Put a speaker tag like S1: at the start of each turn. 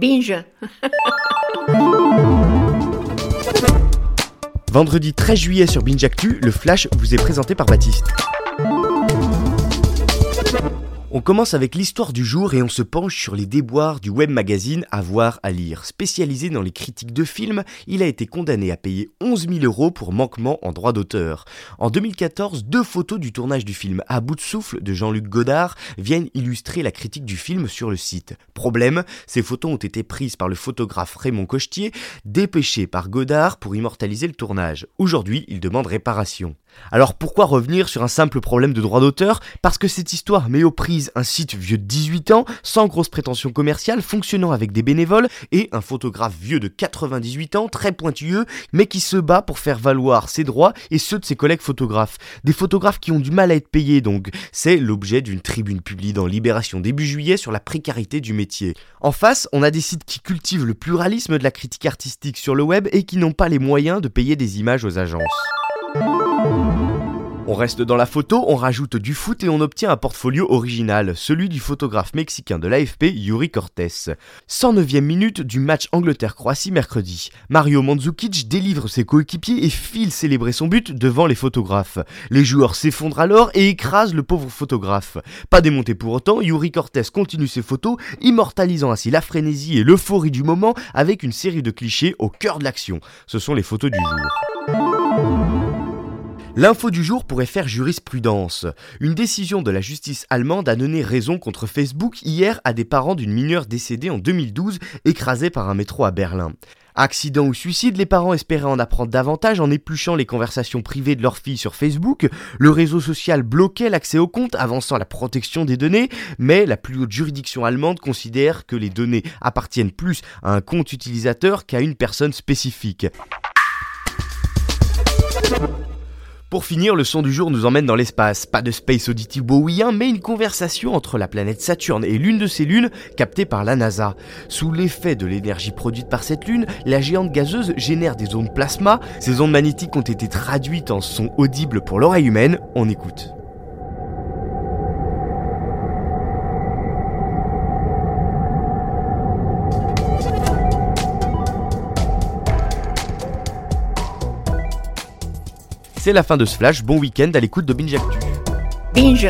S1: Binge.
S2: Vendredi 13 juillet sur Binge Actu, le Flash vous est présenté par Baptiste. On commence avec l'histoire du jour et on se penche sur les déboires du web magazine À voir à lire. Spécialisé dans les critiques de films, il a été condamné à payer 11 000 euros pour manquement en droit d'auteur. En 2014, deux photos du tournage du film À bout de souffle de Jean-Luc Godard viennent illustrer la critique du film sur le site. Problème, ces photos ont été prises par le photographe Raymond Cochetier, dépêché par Godard pour immortaliser le tournage. Aujourd'hui, il demande réparation. Alors pourquoi revenir sur un simple problème de droit d'auteur? Parce que cette histoire met aux un site vieux de 18 ans, sans grosse prétention commerciale, fonctionnant avec des bénévoles, et un photographe vieux de 98 ans, très pointilleux, mais qui se bat pour faire valoir ses droits et ceux de ses collègues photographes. Des photographes qui ont du mal à être payés donc. C'est l'objet d'une tribune publiée dans Libération début juillet sur la précarité du métier. En face, on a des sites qui cultivent le pluralisme de la critique artistique sur le web et qui n'ont pas les moyens de payer des images aux agences. On reste dans la photo, on rajoute du foot et on obtient un portfolio original, celui du photographe mexicain de l'AFP Yuri Cortés. 109e minute du match Angleterre-Croatie mercredi. Mario Mandzukic délivre ses coéquipiers et file célébrer son but devant les photographes. Les joueurs s'effondrent alors et écrasent le pauvre photographe. Pas démonté pour autant, Yuri Cortés continue ses photos, immortalisant ainsi la frénésie et l'euphorie du moment avec une série de clichés au cœur de l'action. Ce sont les photos du jour. L'info du jour pourrait faire jurisprudence. Une décision de la justice allemande a donné raison contre Facebook hier à des parents d'une mineure décédée en 2012 écrasée par un métro à Berlin. Accident ou suicide, les parents espéraient en apprendre davantage en épluchant les conversations privées de leur fille sur Facebook. Le réseau social bloquait l'accès au compte, avançant la protection des données, mais la plus haute juridiction allemande considère que les données appartiennent plus à un compte utilisateur qu'à une personne spécifique. Pour finir, le son du jour nous emmène dans l'espace. Pas de Space Oddity bowien, mais une conversation entre la planète Saturne et l'une de ses lunes captée par la NASA. Sous l'effet de l'énergie produite par cette lune, la géante gazeuse génère des ondes plasma. Ces ondes magnétiques ont été traduites en sons audibles pour l'oreille humaine. On écoute. C'est la fin de ce flash, bon week-end à l'écoute de Binge Actu.
S1: Binge.